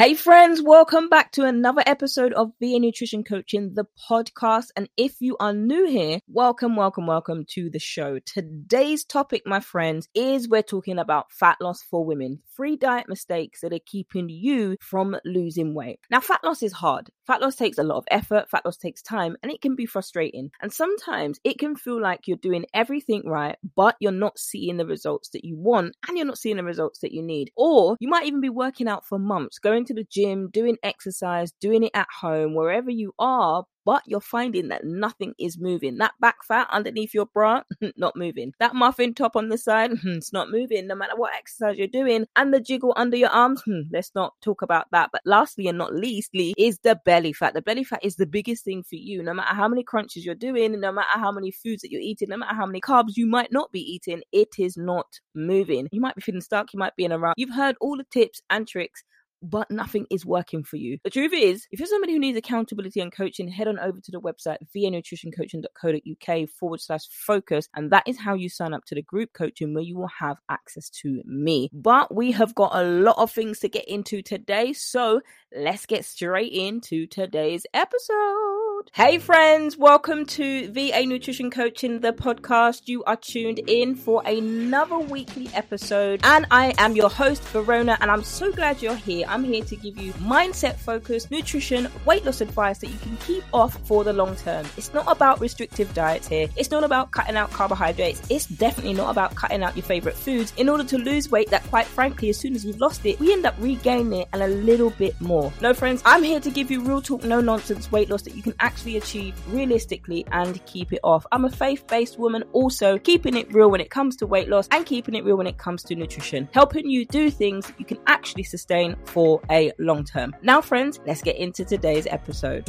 Hey friends, welcome back to another episode of VA Nutrition Coaching, the podcast. And if you are new here, welcome, welcome, welcome to the show. Today's topic, my friends, is we're talking about fat loss for women, three diet mistakes that are keeping you from losing weight. Now, fat loss is hard. Fat loss takes a lot of effort, fat loss takes time, and it can be frustrating. And sometimes it can feel like you're doing everything right, but you're not seeing the results that you want and you're not seeing the results that you need. Or you might even be working out for months, going to the gym, doing exercise, doing it at home, wherever you are, but you're finding that nothing is moving. That back fat underneath your bra, not moving. That muffin top on the side, it's not moving no matter what exercise you're doing. And the jiggle under your arms, hmm, let's not talk about that. But lastly and not leastly is the belly fat. The belly fat is the biggest thing for you. No matter how many crunches you're doing, no matter how many foods that you're eating, no matter how many carbs you might not be eating, it is not moving. You might be feeling stuck, you might be in a rut. You've heard all the tips and tricks but nothing is working for you. The truth is, if you're somebody who needs accountability and coaching, head on over to the website vanutritioncoaching.co.uk forward slash focus. And that is how you sign up to the group coaching where you will have access to me. But we have got a lot of things to get into today. So let's get straight into today's episode. Hey, friends, welcome to VA Nutrition Coaching, the podcast. You are tuned in for another weekly episode, and I am your host, Verona, and I'm so glad you're here. I'm here to give you mindset focused nutrition, weight loss advice that you can keep off for the long term. It's not about restrictive diets here, it's not about cutting out carbohydrates, it's definitely not about cutting out your favorite foods in order to lose weight that, quite frankly, as soon as we've lost it, we end up regaining it and a little bit more. No, friends, I'm here to give you real talk, no nonsense weight loss that you can actually actually achieve realistically and keep it off. I'm a faith based woman, also keeping it real when it comes to weight loss and keeping it real when it comes to nutrition, helping you do things you can actually sustain for a long term. Now, friends, let's get into today's episode.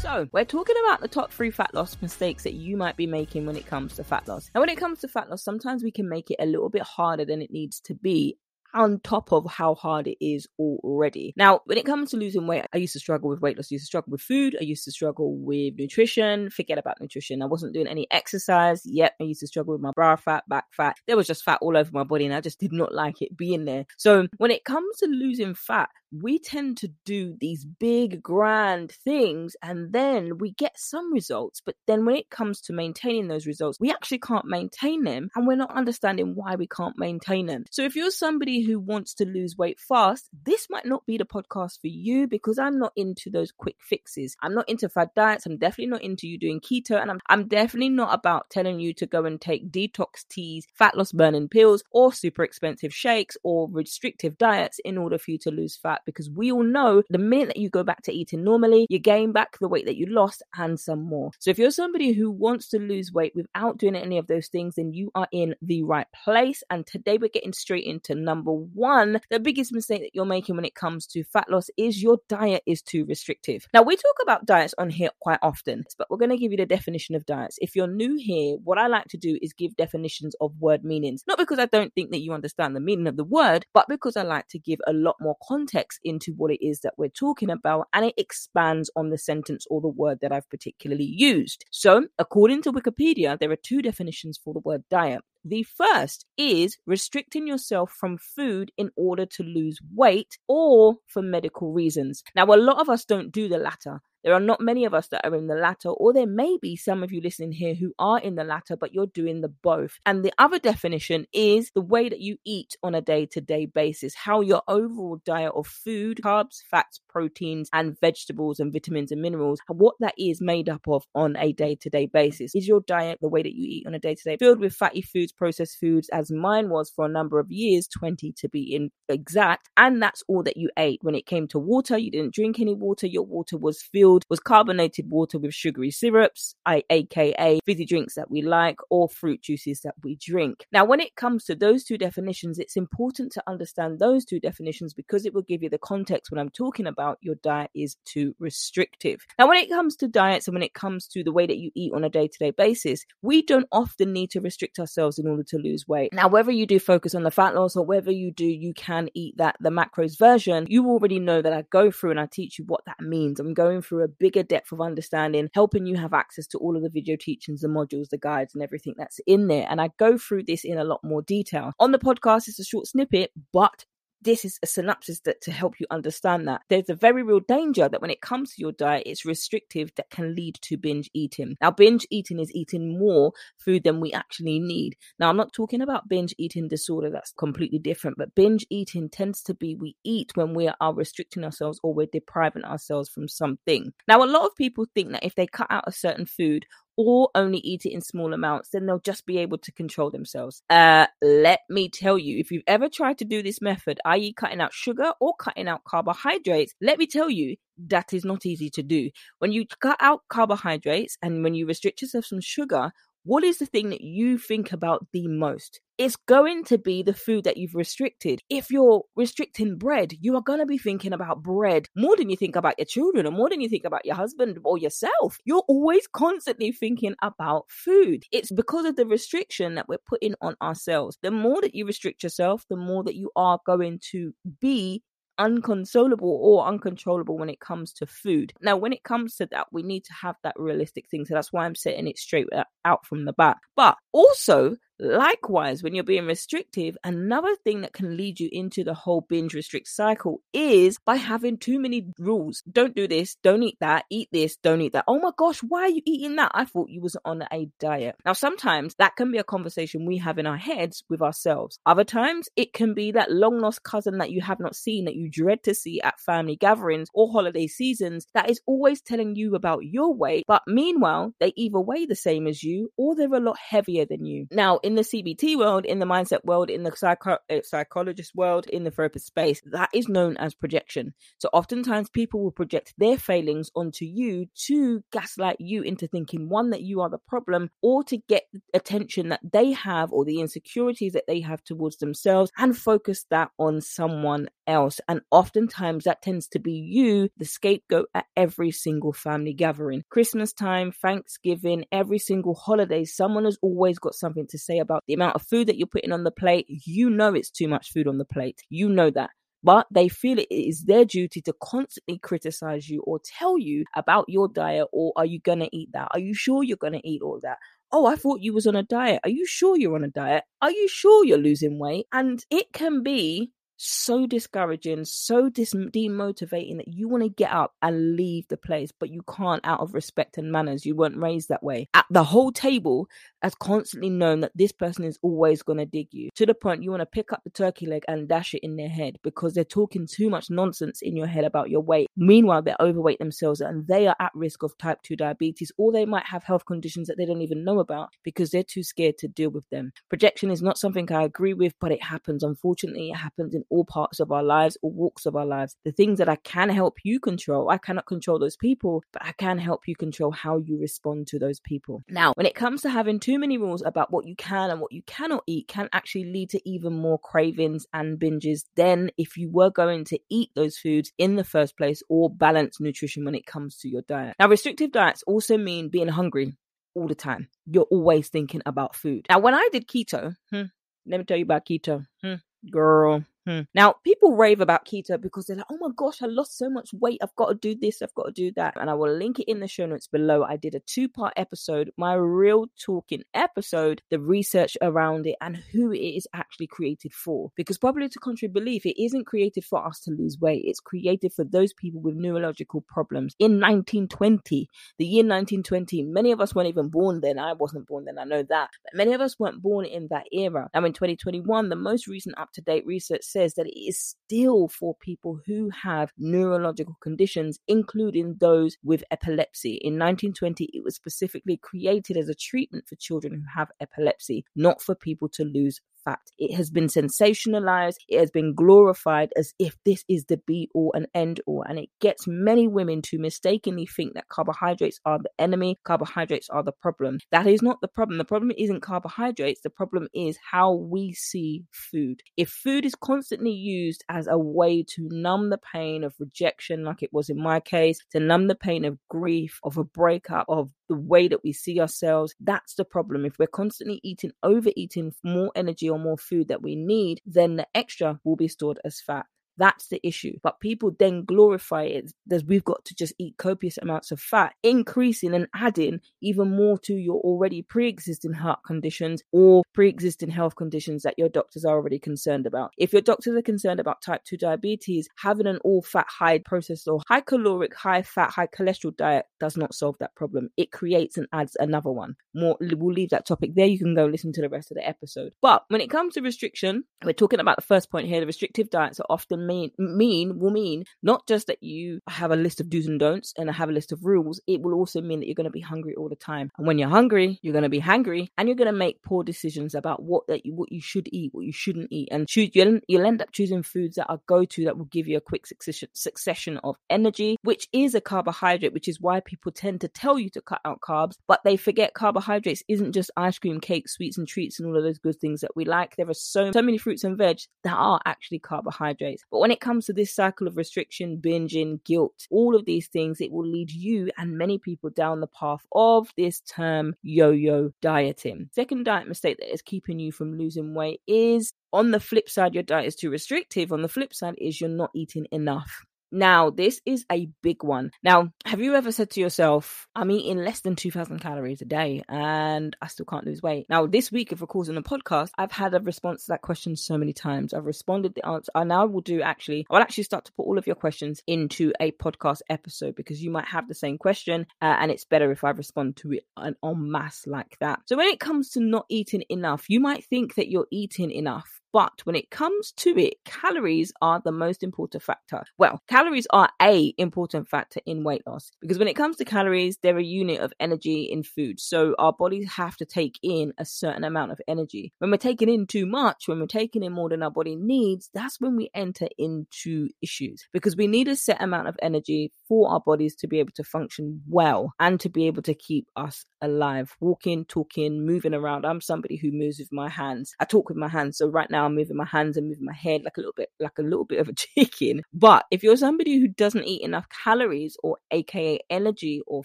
So, we're talking about the top three fat loss mistakes that you might be making when it comes to fat loss. And when it comes to fat loss, sometimes we can make it a little bit harder than it needs to be on top of how hard it is already. Now, when it comes to losing weight, I used to struggle with weight loss. I used to struggle with food. I used to struggle with nutrition. Forget about nutrition. I wasn't doing any exercise. Yet I used to struggle with my bra fat, back fat. There was just fat all over my body and I just did not like it being there. So when it comes to losing fat, we tend to do these big, grand things and then we get some results. But then when it comes to maintaining those results, we actually can't maintain them and we're not understanding why we can't maintain them. So if you're somebody who wants to lose weight fast, this might not be the podcast for you because I'm not into those quick fixes. I'm not into fad diets. I'm definitely not into you doing keto. And I'm, I'm definitely not about telling you to go and take detox teas, fat loss burning pills, or super expensive shakes or restrictive diets in order for you to lose fat because we all know the minute that you go back to eating normally, you gain back the weight that you lost and some more. So if you're somebody who wants to lose weight without doing any of those things, then you are in the right place. And today we're getting straight into number one, the biggest mistake that you're making when it comes to fat loss is your diet is too restrictive. Now, we talk about diets on here quite often, but we're going to give you the definition of diets. If you're new here, what I like to do is give definitions of word meanings, not because I don't think that you understand the meaning of the word, but because I like to give a lot more context into what it is that we're talking about and it expands on the sentence or the word that I've particularly used. So, according to Wikipedia, there are two definitions for the word diet. The first is restricting yourself from food in order to lose weight or for medical reasons. Now, a lot of us don't do the latter. There are not many of us that are in the latter, or there may be some of you listening here who are in the latter, but you're doing the both. And the other definition is the way that you eat on a day to day basis, how your overall diet of food, carbs, fats, proteins, and vegetables and vitamins and minerals, what that is made up of on a day to day basis. Is your diet the way that you eat on a day to day filled with fatty foods, processed foods, as mine was for a number of years, 20 to be in exact, and that's all that you ate. When it came to water, you didn't drink any water, your water was filled was carbonated water with sugary syrups, I, aka fizzy drinks that we like, or fruit juices that we drink. Now, when it comes to those two definitions, it's important to understand those two definitions because it will give you the context when I'm talking about your diet is too restrictive. Now, when it comes to diets and when it comes to the way that you eat on a day to day basis, we don't often need to restrict ourselves in order to lose weight. Now, whether you do focus on the fat loss or whether you do, you can eat that, the macros version, you already know that I go through and I teach you what that means. I'm going through a bigger depth of understanding, helping you have access to all of the video teachings, the modules, the guides, and everything that's in there. And I go through this in a lot more detail. On the podcast, it's a short snippet, but this is a synopsis that to help you understand that there's a very real danger that when it comes to your diet it's restrictive that can lead to binge eating. Now binge eating is eating more food than we actually need. Now i'm not talking about binge eating disorder that's completely different but binge eating tends to be we eat when we are restricting ourselves or we're depriving ourselves from something. Now a lot of people think that if they cut out a certain food or only eat it in small amounts, then they'll just be able to control themselves. Uh, let me tell you, if you've ever tried to do this method, i.e., cutting out sugar or cutting out carbohydrates, let me tell you, that is not easy to do. When you cut out carbohydrates and when you restrict yourself from sugar, what is the thing that you think about the most? It's going to be the food that you've restricted. If you're restricting bread, you are going to be thinking about bread more than you think about your children or more than you think about your husband or yourself. You're always constantly thinking about food. It's because of the restriction that we're putting on ourselves. The more that you restrict yourself, the more that you are going to be unconsolable or uncontrollable when it comes to food. Now, when it comes to that, we need to have that realistic thing. So that's why I'm setting it straight uh, out from the back. But also, Likewise, when you're being restrictive, another thing that can lead you into the whole binge restrict cycle is by having too many rules. Don't do this, don't eat that, eat this, don't eat that. Oh my gosh, why are you eating that? I thought you was on a diet. Now, sometimes that can be a conversation we have in our heads with ourselves. Other times it can be that long lost cousin that you have not seen that you dread to see at family gatherings or holiday seasons that is always telling you about your weight, but meanwhile, they either weigh the same as you or they're a lot heavier than you. Now, in the CBT world, in the mindset world, in the psycho- uh, psychologist world, in the therapist space, that is known as projection. So oftentimes people will project their failings onto you to gaslight you into thinking one that you are the problem or to get attention that they have or the insecurities that they have towards themselves and focus that on someone else. And oftentimes that tends to be you, the scapegoat at every single family gathering. Christmas time, Thanksgiving, every single holiday, someone has always got something to say about the amount of food that you're putting on the plate. You know it's too much food on the plate. You know that. But they feel it is their duty to constantly criticize you or tell you about your diet or are you going to eat that? Are you sure you're going to eat all that? Oh i thought you was on a diet. Are you sure you're on a diet? Are you sure you're losing weight? And it can be so discouraging, so dis- demotivating that you want to get up and leave the place, but you can't out of respect and manners. You weren't raised that way. At the whole table has constantly known that this person is always going to dig you to the point you want to pick up the turkey leg and dash it in their head because they're talking too much nonsense in your head about your weight. Meanwhile, they're overweight themselves and they are at risk of type 2 diabetes, or they might have health conditions that they don't even know about because they're too scared to deal with them. Projection is not something I agree with, but it happens. Unfortunately, it happens in all parts of our lives, all walks of our lives. The things that I can help you control, I cannot control those people, but I can help you control how you respond to those people. Now, when it comes to having too many rules about what you can and what you cannot eat, can actually lead to even more cravings and binges than if you were going to eat those foods in the first place or balance nutrition when it comes to your diet. Now, restrictive diets also mean being hungry all the time. You're always thinking about food. Now, when I did keto, hmm, let me tell you about keto. Hmm, girl, Hmm. Now, people rave about keto because they're like, oh my gosh, I lost so much weight. I've got to do this. I've got to do that. And I will link it in the show notes below. I did a two part episode, my real talking episode, the research around it and who it is actually created for. Because popular to contrary belief, it isn't created for us to lose weight. It's created for those people with neurological problems. In 1920, the year 1920, many of us weren't even born then. I wasn't born then. I know that. But many of us weren't born in that era. Now, in 2021, the most recent up to date research says that it is still for people who have neurological conditions, including those with epilepsy. In 1920, it was specifically created as a treatment for children who have epilepsy, not for people to lose fact. It has been sensationalized, it has been glorified as if this is the be all and end all. And it gets many women to mistakenly think that carbohydrates are the enemy, carbohydrates are the problem. That is not the problem. The problem isn't carbohydrates, the problem is how we see food. If food is constantly used as a way to numb the pain of rejection, like it was in my case, to numb the pain of grief, of a breakup, of the way that we see ourselves. That's the problem. If we're constantly eating, overeating more energy or more food that we need, then the extra will be stored as fat. That's the issue. But people then glorify it as we've got to just eat copious amounts of fat, increasing and adding even more to your already pre existing heart conditions or pre existing health conditions that your doctors are already concerned about. If your doctors are concerned about type 2 diabetes, having an all fat, high processed or high caloric, high fat, high cholesterol diet does not solve that problem. It creates and adds another one. More, we'll leave that topic there. You can go listen to the rest of the episode. But when it comes to restriction, we're talking about the first point here. The restrictive diets are often mean, mean will mean not just that you have a list of do's and don'ts and I have a list of rules. It will also mean that you're going to be hungry all the time. And when you're hungry, you're going to be hangry and you're going to make poor decisions about what that you, what you should eat, what you shouldn't eat. And choose, you'll, you'll end up choosing foods that are go to that will give you a quick succession, succession of energy, which is a carbohydrate, which is why people tend to tell you to cut out carbs, but they forget carbohydrates isn't just ice cream, cake, sweets and treats and all of those good things that we like. There are so, so many fruits and veg that are actually carbohydrates. When it comes to this cycle of restriction, binging, guilt, all of these things, it will lead you and many people down the path of this term yo yo dieting. Second diet mistake that is keeping you from losing weight is on the flip side, your diet is too restrictive. On the flip side, is you're not eating enough. Now, this is a big one. Now, have you ever said to yourself, I'm eating less than 2,000 calories a day and I still can't lose weight? Now, this week of recording the podcast, I've had a response to that question so many times. I've responded the answer. I now will do actually, I'll actually start to put all of your questions into a podcast episode because you might have the same question uh, and it's better if I respond to it en masse like that. So, when it comes to not eating enough, you might think that you're eating enough but when it comes to it, calories are the most important factor. Well, calories are a important factor in weight loss because when it comes to calories, they're a unit of energy in food. So our bodies have to take in a certain amount of energy. When we're taking in too much, when we're taking in more than our body needs, that's when we enter into issues because we need a set amount of energy for our bodies to be able to function well and to be able to keep us alive, walking, talking, moving around. I'm somebody who moves with my hands. I talk with my hands. So right now I'm moving my hands and moving my head like a little bit, like a little bit of a chicken. But if you're somebody who doesn't eat enough calories or AKA energy or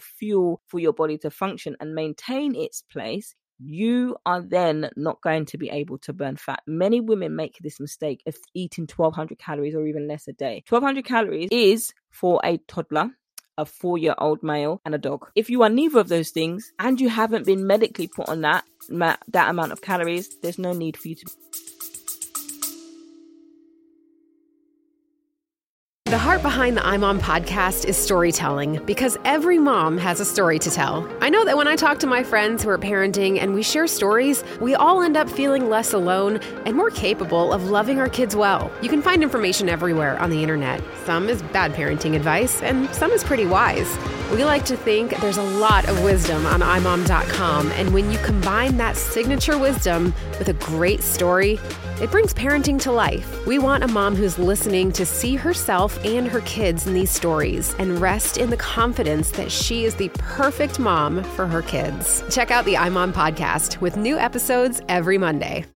fuel for your body to function and maintain its place, you are then not going to be able to burn fat. Many women make this mistake of eating 1200 calories or even less a day. 1200 calories is for a toddler a four year old male, and a dog. If you are neither of those things and you haven't been medically put on that, that amount of calories, there's no need for you to. The heart behind the iMom podcast is storytelling because every mom has a story to tell. I know that when I talk to my friends who are parenting and we share stories, we all end up feeling less alone and more capable of loving our kids well. You can find information everywhere on the internet. Some is bad parenting advice, and some is pretty wise. We like to think there's a lot of wisdom on imom.com, and when you combine that signature wisdom with a great story, it brings parenting to life. We want a mom who's listening to see herself and her kids in these stories and rest in the confidence that she is the perfect mom for her kids. Check out the iMom podcast with new episodes every Monday.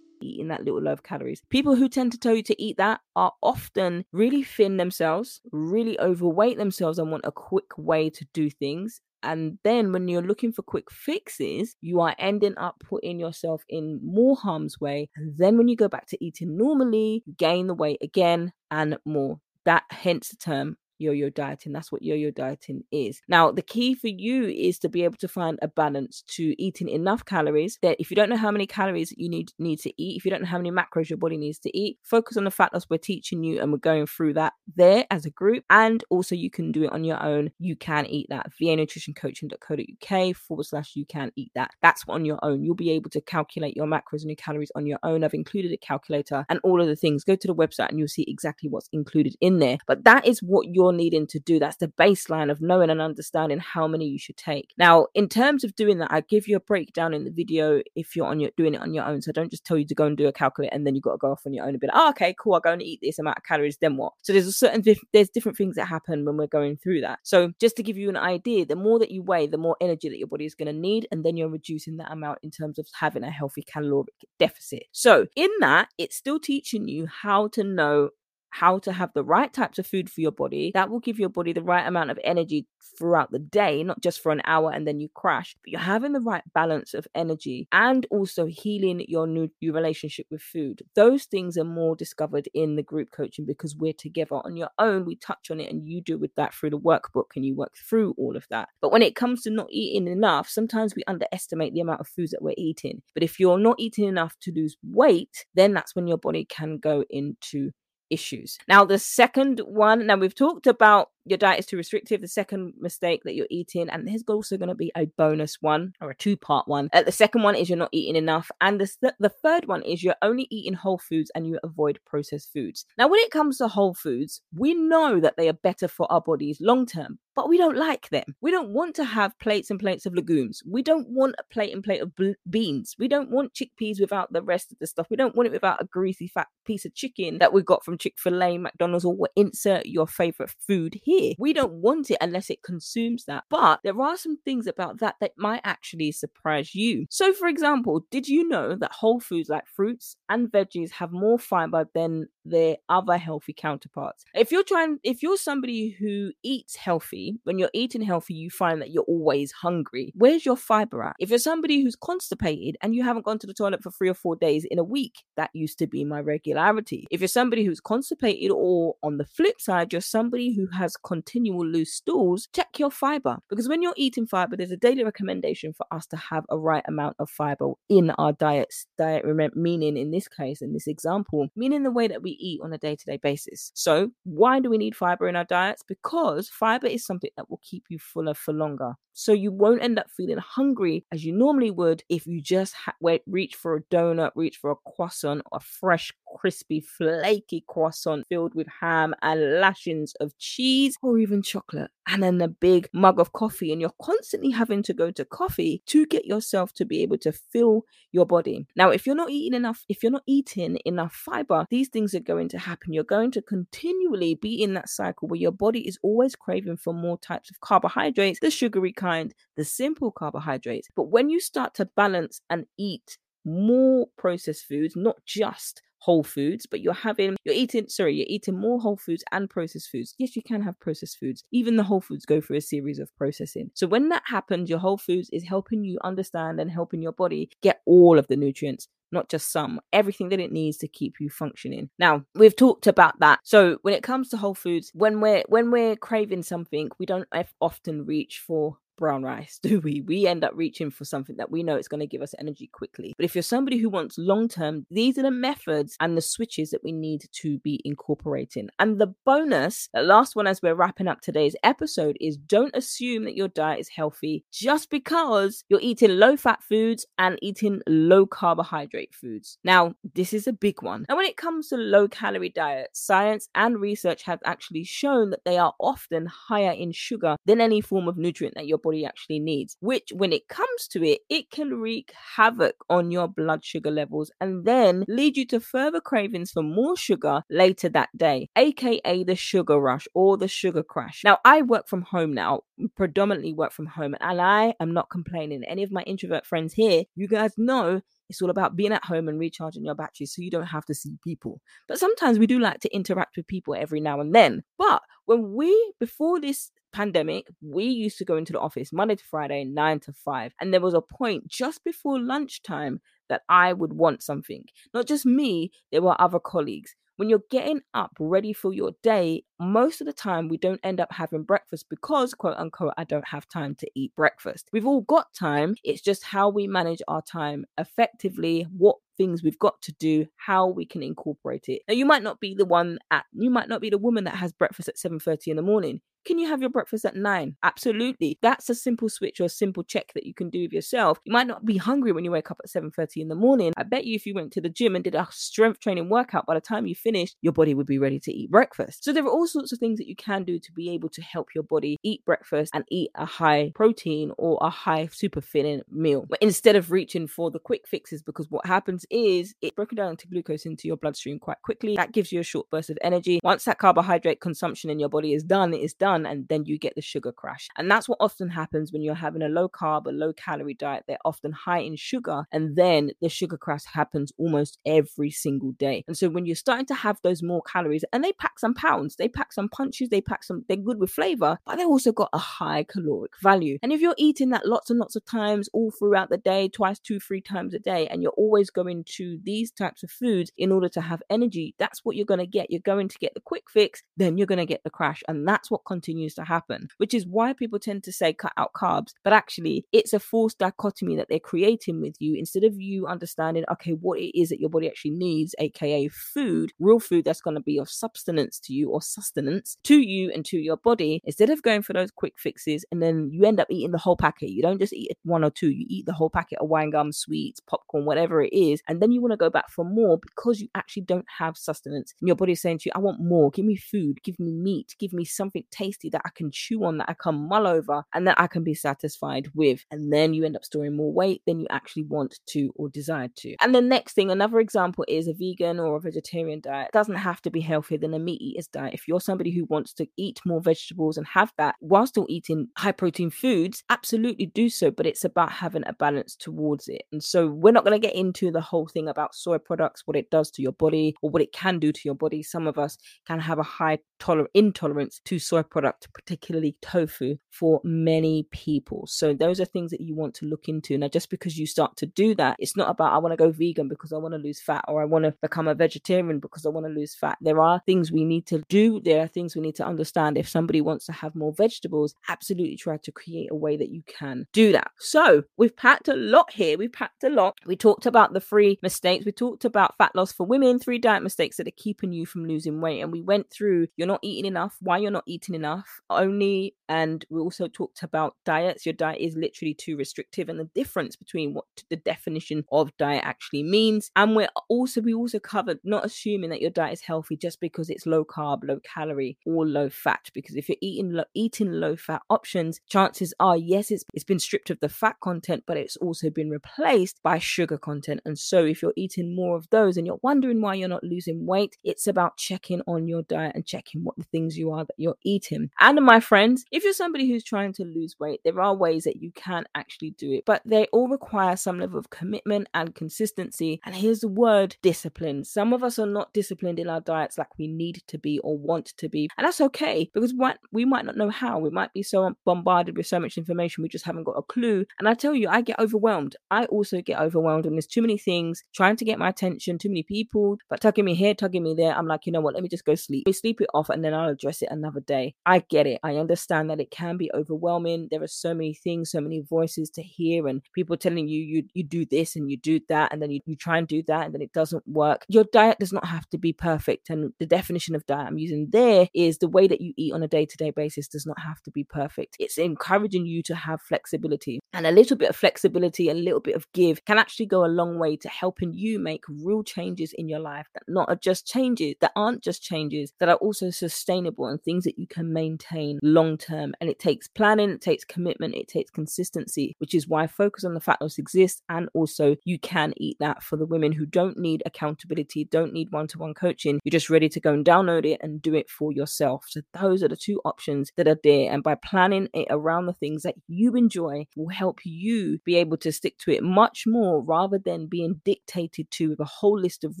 Eating that little low of calories. People who tend to tell you to eat that are often really thin themselves, really overweight themselves, and want a quick way to do things. And then when you're looking for quick fixes, you are ending up putting yourself in more harm's way. And then when you go back to eating normally, gain the weight again and more. That hence the term yo-yo dieting that's what yo-yo dieting is. Now the key for you is to be able to find a balance to eating enough calories that if you don't know how many calories you need need to eat if you don't know how many macros your body needs to eat focus on the fat loss we're teaching you and we're going through that there as a group. And also you can do it on your own. You can eat that. Vanutritioncoaching.co.uk forward slash you can eat that. That's on your own. You'll be able to calculate your macros and your calories on your own. I've included a calculator and all of the things. Go to the website and you'll see exactly what's included in there. But that is what you're you're needing to do. That's the baseline of knowing and understanding how many you should take. Now, in terms of doing that, I give you a breakdown in the video if you're on your doing it on your own. So I don't just tell you to go and do a calculate and then you've got to go off on your own and be like, oh, okay, cool. I'll go and eat this amount of calories. Then what? So there's a certain there's different things that happen when we're going through that. So just to give you an idea, the more that you weigh, the more energy that your body is going to need, and then you're reducing that amount in terms of having a healthy caloric deficit. So in that, it's still teaching you how to know how to have the right types of food for your body that will give your body the right amount of energy throughout the day, not just for an hour and then you crash, but you're having the right balance of energy and also healing your new your relationship with food. Those things are more discovered in the group coaching because we're together. On your own, we touch on it and you do with that through the workbook and you work through all of that. But when it comes to not eating enough, sometimes we underestimate the amount of foods that we're eating. But if you're not eating enough to lose weight, then that's when your body can go into issues. Now, the second one, now we've talked about your diet is too restrictive, the second mistake that you're eating, and there's also going to be a bonus one or a two part one. Uh, the second one is you're not eating enough, and the, the third one is you're only eating whole foods and you avoid processed foods. Now, when it comes to whole foods, we know that they are better for our bodies long term, but we don't like them. We don't want to have plates and plates of legumes. We don't want a plate and plate of beans. We don't want chickpeas without the rest of the stuff. We don't want it without a greasy fat piece of chicken that we got from Chick fil A, McDonald's, or insert your favorite food here We don't want it unless it consumes that. But there are some things about that that might actually surprise you. So, for example, did you know that whole foods like fruits and veggies have more fiber than their other healthy counterparts? If you're trying, if you're somebody who eats healthy, when you're eating healthy, you find that you're always hungry. Where's your fiber at? If you're somebody who's constipated and you haven't gone to the toilet for three or four days in a week, that used to be my regularity. If you're somebody who's constipated, or on the flip side, you're somebody who has continual loose stools, check your fiber. Because when you're eating fiber, there's a daily recommendation for us to have a right amount of fiber in our diets. Diet, meaning in this case, in this example, meaning the way that we eat on a day to day basis. So, why do we need fiber in our diets? Because fiber is something that will keep you fuller for longer. So, you won't end up feeling hungry as you normally would if you just ha- wait, reach for a donut, reach for a croissant, a fresh, crispy, flaky croissant filled with ham and lashings of cheese or even chocolate, and then a big mug of coffee. And you're constantly having to go to coffee to get yourself to be able to fill your body. Now, if you're not eating enough, if you're not eating enough fiber, these things are going to happen. You're going to continually be in that cycle where your body is always craving for more types of carbohydrates, the sugary kind, the simple carbohydrates. But when you start to balance and eat more processed foods, not just whole foods, but you're having, you're eating, sorry, you're eating more whole foods and processed foods. Yes, you can have processed foods. Even the whole foods go through a series of processing. So when that happens, your whole foods is helping you understand and helping your body get all of the nutrients not just some, everything that it needs to keep you functioning. Now, we've talked about that. So when it comes to whole foods, when we're when we're craving something, we don't often reach for brown rice, do we? We end up reaching for something that we know it's going to give us energy quickly. But if you're somebody who wants long term, these are the methods and the switches that we need to be incorporating. And the bonus, the last one as we're wrapping up today's episode, is don't assume that your diet is healthy just because you're eating low fat foods and eating low carbohydrate foods. Now, this is a big one. And when it comes to low calorie diets, science and research have actually shown that they are often higher in sugar than any form of nutrient that your body actually needs, which when it comes to it, it can wreak havoc on your blood sugar levels and then lead you to further cravings for more sugar later that day, aka the sugar rush or the sugar crash. Now, I work from home now, predominantly work from home, and I am not complaining. Any of my introvert friends here, you guys know it's all about being at home and recharging your batteries so you don't have to see people. But sometimes we do like to interact with people every now and then. But when we, before this pandemic, we used to go into the office Monday to Friday, nine to five. And there was a point just before lunchtime that I would want something. Not just me, there were other colleagues. When you're getting up ready for your day, most of the time we don't end up having breakfast because, quote unquote, I don't have time to eat breakfast. We've all got time. It's just how we manage our time effectively, what things we've got to do, how we can incorporate it. Now, you might not be the one at, you might not be the woman that has breakfast at 7.30 in the morning. Can you have your breakfast at nine? Absolutely. That's a simple switch or a simple check that you can do with yourself. You might not be hungry when you wake up at 7:30 in the morning. I bet you if you went to the gym and did a strength training workout, by the time you finished, your body would be ready to eat breakfast. So there are all sorts of things that you can do to be able to help your body eat breakfast and eat a high protein or a high super filling meal. But instead of reaching for the quick fixes, because what happens is it's broken down into glucose into your bloodstream quite quickly. That gives you a short burst of energy. Once that carbohydrate consumption in your body is done, it is done done, and then you get the sugar crash. And that's what often happens when you're having a low carb, a low calorie diet. They're often high in sugar, and then the sugar crash happens almost every single day. And so when you're starting to have those more calories, and they pack some pounds, they pack some punches, they pack some, they're good with flavor, but they also got a high caloric value. And if you're eating that lots and lots of times all throughout the day, twice, two, three times a day, and you're always going to these types of foods in order to have energy, that's what you're going to get. You're going to get the quick fix, then you're going to get the crash. And that's what continues to happen, which is why people tend to say cut out carbs. But actually, it's a false dichotomy that they're creating with you instead of you understanding, okay, what it is that your body actually needs, aka food, real food that's going to be of substance to you or sustenance to you and to your body, instead of going for those quick fixes and then you end up eating the whole packet. You don't just eat one or two, you eat the whole packet of wine gum, sweets, popcorn, whatever it is. And then you want to go back for more because you actually don't have sustenance. And your body's saying to you, I want more. Give me food, give me meat, give me something tasty that I can chew on, that I can mull over, and that I can be satisfied with. And then you end up storing more weight than you actually want to or desire to. And the next thing, another example is a vegan or a vegetarian diet. It doesn't have to be healthier than a meat eater's diet. If you're somebody who wants to eat more vegetables and have that while still eating high protein foods, absolutely do so. But it's about having a balance towards it. And so we're not going to get into the whole thing about soy products, what it does to your body or what it can do to your body. Some of us can have a high toler- intolerance to soy product, particularly tofu, for many people. So those are things that you want to look into. Now, just because you start to do that, it's not about I want to go vegan because I want to lose fat or I want to become a vegetarian because I want to lose fat. There are things we need to do. There are things we need to understand. If somebody wants to have more vegetables, absolutely try to create a way that you can do that. So we've packed a lot here. We've packed a lot. We talked about the three mistakes. We talked about fat loss for women, three diet mistakes that are keeping you from losing weight. And we went through you're not eating enough, why you're not eating enough, only and we also talked about diets. Your diet is literally too restrictive and the difference between what the definition of diet actually means and we're also we also covered not assuming that your diet is healthy just because it's low carb low calorie or low fat because if you're eating low, eating low fat options chances are yes it's, it's been stripped of the fat content but it's also been replaced by sugar content. And so if you're eating more of those and you're wondering why you're not losing weight it's about checking on your diet and checking what the things you are that you're eating and my friends if you're somebody who's trying to lose weight, there are ways that you can actually do it, but they all require some level of commitment and consistency. And here's the word discipline. Some of us are not disciplined in our diets like we need to be or want to be. And that's okay because we might not know how. We might be so bombarded with so much information, we just haven't got a clue. And I tell you, I get overwhelmed. I also get overwhelmed when there's too many things trying to get my attention, too many people, but tugging me here, tugging me there. I'm like, you know what? Let me just go sleep. We sleep it off and then I'll address it another day. I get it. I understand that it can be overwhelming. There are so many things, so many voices to hear, and people telling you you you do this and you do that, and then you, you try and do that, and then it doesn't work. Your diet does not have to be perfect. And the definition of diet I'm using there is the way that you eat on a day-to-day basis does not have to be perfect. It's encouraging you to have flexibility. And a little bit of flexibility, a little bit of give can actually go a long way to helping you make real changes in your life that not are just changes, that aren't just changes, that are also sustainable and things that you can maintain long term. And it takes planning, it takes commitment, it takes consistency, which is why focus on the fat loss exists. And also, you can eat that for the women who don't need accountability, don't need one to one coaching. You're just ready to go and download it and do it for yourself. So, those are the two options that are there. And by planning it around the things that you enjoy, will help you be able to stick to it much more rather than being dictated to with a whole list of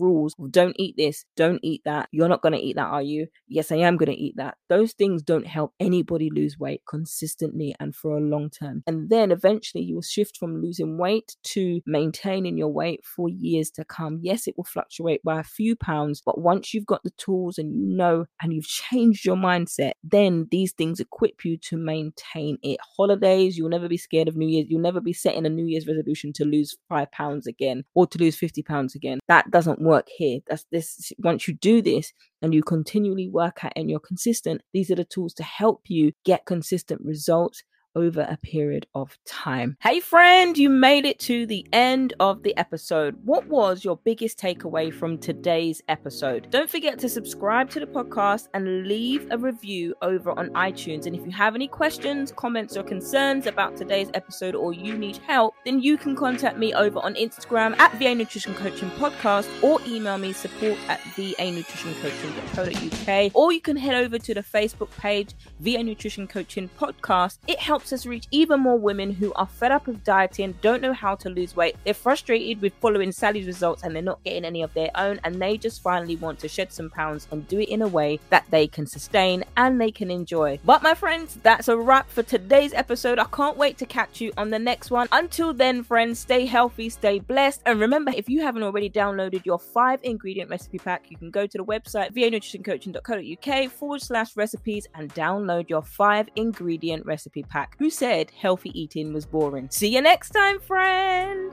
rules. Don't eat this, don't eat that. You're not going to eat that, are you? Yes, I am going to eat that. Those things don't help anybody lose weight consistently and for a long term. And then eventually you will shift from losing weight to maintaining your weight for years to come. Yes, it will fluctuate by a few pounds, but once you've got the tools and you know and you've changed your mindset, then these things equip you to maintain it. Holidays, you'll never be scared of New Year's. You'll never be setting a New Year's resolution to lose five pounds again or to lose 50 pounds again. That doesn't work here. That's this. Once you do this, and you continually work at and you're consistent, these are the tools to help you get consistent results over a period of time. Hey, friend, you made it to the end of the episode. What was your biggest takeaway from today's episode? Don't forget to subscribe to the podcast and leave a review over on iTunes. And if you have any questions, comments, or concerns about today's episode or you need help, then you can contact me over on Instagram at VA Nutrition Coaching Podcast or email me support at VA Nutrition Coaching.co.uk or you can head over to the Facebook page VA Nutrition Coaching Podcast. It helps us reach even more women who are fed up with dieting, don't know how to lose weight, they're frustrated with following Sally's results and they're not getting any of their own, and they just finally want to shed some pounds and do it in a way that they can sustain and they can enjoy. But my friends, that's a wrap for today's episode. I can't wait to catch you on the next one. Until then, friends, stay healthy, stay blessed, and remember if you haven't already downloaded your five ingredient recipe pack, you can go to the website vanutritioncoaching.co.uk forward slash recipes and download your five ingredient recipe pack. Who said healthy eating was boring? See you next time, friend.